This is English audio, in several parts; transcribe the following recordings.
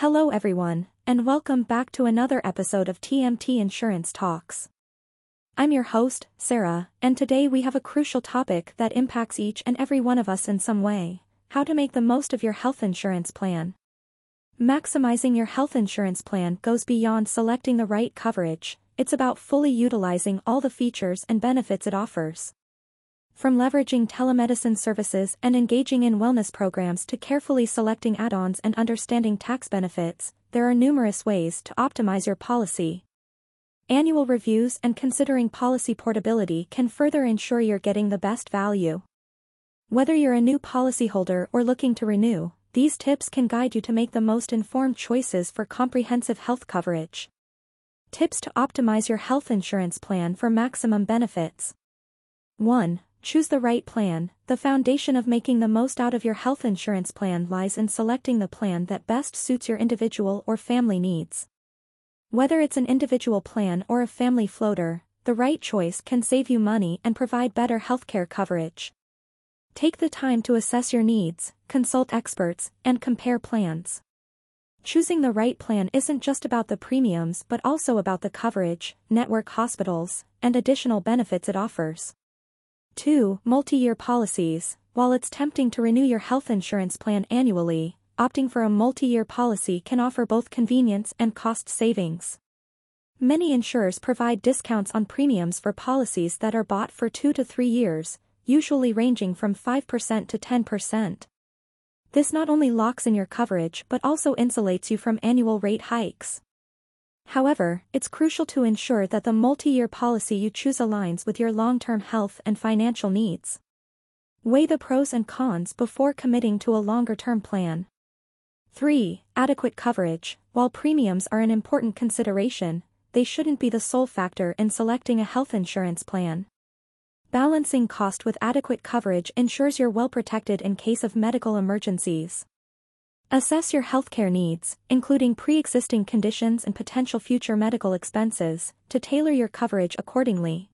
Hello everyone, and welcome back to another episode of TMT Insurance Talks. I'm your host, Sarah, and today we have a crucial topic that impacts each and every one of us in some way how to make the most of your health insurance plan. Maximizing your health insurance plan goes beyond selecting the right coverage, it's about fully utilizing all the features and benefits it offers. From leveraging telemedicine services and engaging in wellness programs to carefully selecting add-ons and understanding tax benefits, there are numerous ways to optimize your policy. Annual reviews and considering policy portability can further ensure you're getting the best value. Whether you're a new policyholder or looking to renew, these tips can guide you to make the most informed choices for comprehensive health coverage. Tips to optimize your health insurance plan for maximum benefits. 1. Choose the right plan. The foundation of making the most out of your health insurance plan lies in selecting the plan that best suits your individual or family needs. Whether it's an individual plan or a family floater, the right choice can save you money and provide better healthcare coverage. Take the time to assess your needs, consult experts, and compare plans. Choosing the right plan isn't just about the premiums but also about the coverage, network hospitals, and additional benefits it offers. 2. Multi-year policies. While it's tempting to renew your health insurance plan annually, opting for a multi-year policy can offer both convenience and cost savings. Many insurers provide discounts on premiums for policies that are bought for 2 to 3 years, usually ranging from 5% to 10%. This not only locks in your coverage but also insulates you from annual rate hikes. However, it's crucial to ensure that the multi-year policy you choose aligns with your long-term health and financial needs. Weigh the pros and cons before committing to a longer-term plan. 3. Adequate coverage. While premiums are an important consideration, they shouldn't be the sole factor in selecting a health insurance plan. Balancing cost with adequate coverage ensures you're well protected in case of medical emergencies. Assess your healthcare needs, including pre-existing conditions and potential future medical expenses, to tailor your coverage accordingly.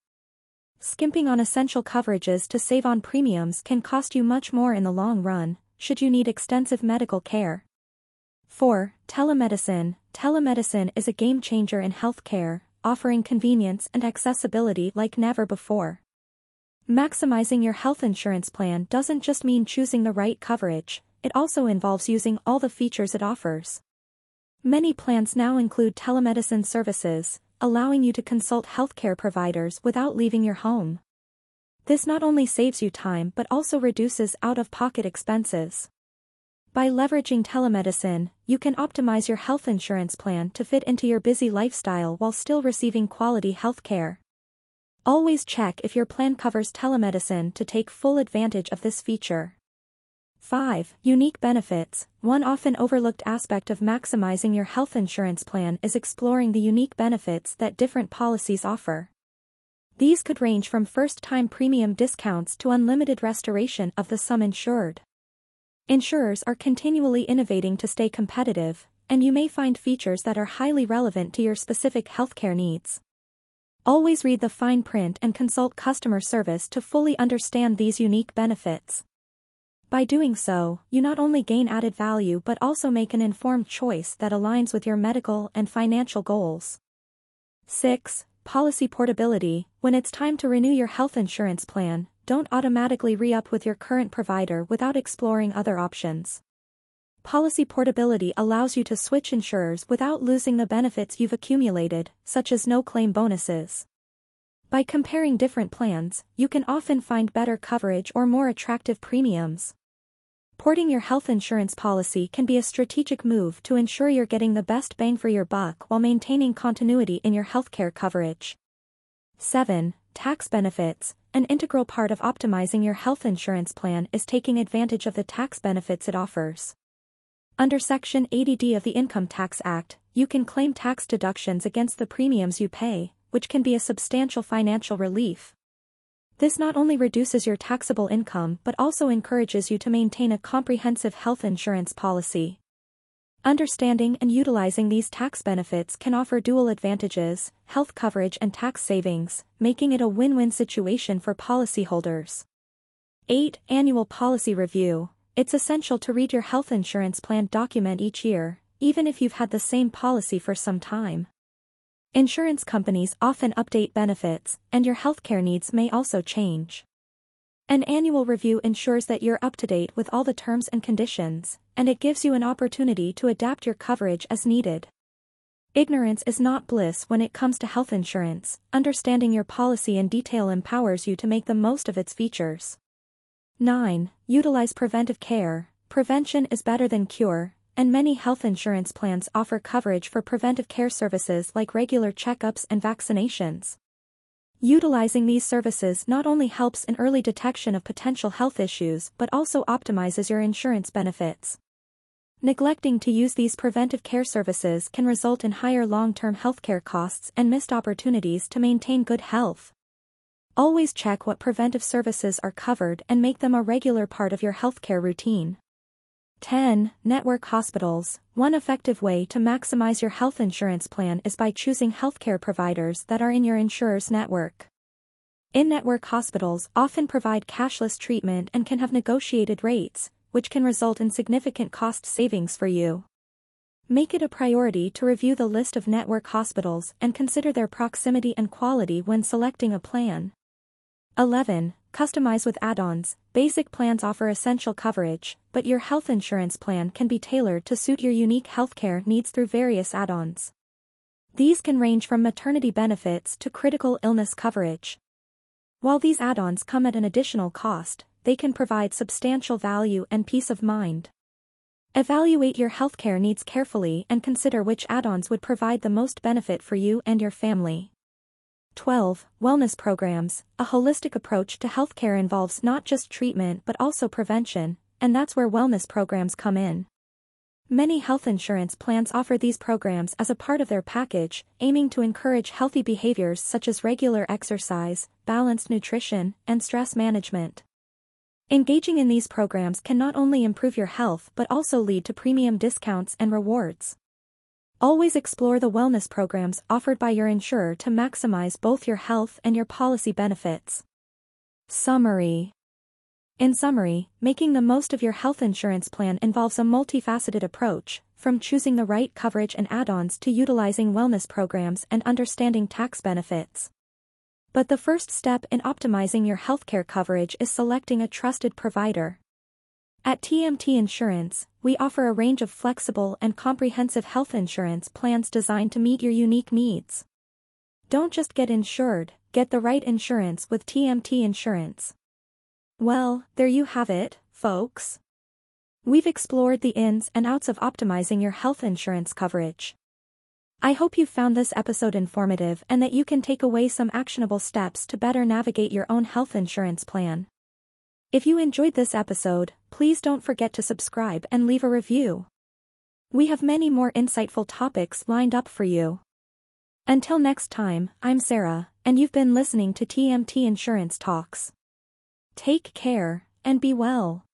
Skimping on essential coverages to save on premiums can cost you much more in the long run, should you need extensive medical care. 4. Telemedicine. Telemedicine is a game changer in healthcare, offering convenience and accessibility like never before. Maximizing your health insurance plan doesn't just mean choosing the right coverage, it also involves using all the features it offers. Many plans now include telemedicine services, allowing you to consult healthcare providers without leaving your home. This not only saves you time but also reduces out-of-pocket expenses. By leveraging telemedicine, you can optimize your health insurance plan to fit into your busy lifestyle while still receiving quality healthcare. Always check if your plan covers telemedicine to take full advantage of this feature. 5. Unique benefits. One often overlooked aspect of maximizing your health insurance plan is exploring the unique benefits that different policies offer. These could range from first-time premium discounts to unlimited restoration of the sum insured. Insurers are continually innovating to stay competitive, and you may find features that are highly relevant to your specific healthcare needs. Always read the fine print and consult customer service to fully understand these unique benefits. By doing so, you not only gain added value but also make an informed choice that aligns with your medical and financial goals. 6. Policy portability. When it's time to renew your health insurance plan, don't automatically re-up with your current provider without exploring other options. Policy portability allows you to switch insurers without losing the benefits you've accumulated, such as no-claim bonuses. By comparing different plans, you can often find better coverage or more attractive premiums. Porting your health insurance policy can be a strategic move to ensure you're getting the best bang for your buck while maintaining continuity in your healthcare coverage. 7. Tax benefits. An integral part of optimizing your health insurance plan is taking advantage of the tax benefits it offers. Under Section 80D of the Income Tax Act, you can claim tax deductions against the premiums you pay, which can be a substantial financial relief. This not only reduces your taxable income but also encourages you to maintain a comprehensive health insurance policy. Understanding and utilizing these tax benefits can offer dual advantages, health coverage and tax savings, making it a win-win situation for policyholders. 8. Annual Policy Review It's essential to read your health insurance plan document each year, even if you've had the same policy for some time. Insurance companies often update benefits, and your healthcare needs may also change. An annual review ensures that you're up to date with all the terms and conditions, and it gives you an opportunity to adapt your coverage as needed. Ignorance is not bliss when it comes to health insurance, understanding your policy in detail empowers you to make the most of its features. 9. Utilize preventive care. Prevention is better than cure, and many health insurance plans offer coverage for preventive care services like regular checkups and vaccinations. Utilizing these services not only helps in early detection of potential health issues but also optimizes your insurance benefits. Neglecting to use these preventive care services can result in higher long-term healthcare costs and missed opportunities to maintain good health. Always check what preventive services are covered and make them a regular part of your healthcare routine. 10. Network hospitals. One effective way to maximize your health insurance plan is by choosing healthcare providers that are in your insurer's network. In-network hospitals often provide cashless treatment and can have negotiated rates, which can result in significant cost savings for you. Make it a priority to review the list of network hospitals and consider their proximity and quality when selecting a plan. 11. Customize with add-ons. Basic plans offer essential coverage, but your health insurance plan can be tailored to suit your unique healthcare needs through various add-ons. These can range from maternity benefits to critical illness coverage. While these add-ons come at an additional cost, they can provide substantial value and peace of mind. Evaluate your healthcare needs carefully and consider which add-ons would provide the most benefit for you and your family. 12. Wellness programs. A holistic approach to healthcare involves not just treatment but also prevention, and that's where wellness programs come in. Many health insurance plans offer these programs as a part of their package, aiming to encourage healthy behaviors such as regular exercise, balanced nutrition, and stress management. Engaging in these programs can not only improve your health but also lead to premium discounts and rewards. Always explore the wellness programs offered by your insurer to maximize both your health and your policy benefits. Summary In summary, making the most of your health insurance plan involves a multifaceted approach, from choosing the right coverage and add-ons to utilizing wellness programs and understanding tax benefits. But the first step in optimizing your healthcare coverage is selecting a trusted provider. At TMT Insurance, we offer a range of flexible and comprehensive health insurance plans designed to meet your unique needs. Don't just get insured, get the right insurance with TMT Insurance. Well, there you have it, folks. We've explored the ins and outs of optimizing your health insurance coverage. I hope you found this episode informative and that you can take away some actionable steps to better navigate your own health insurance plan. If you enjoyed this episode, please don't forget to subscribe and leave a review. We have many more insightful topics lined up for you. Until next time, I'm Sarah, and you've been listening to TMT Insurance Talks. Take care, and be well.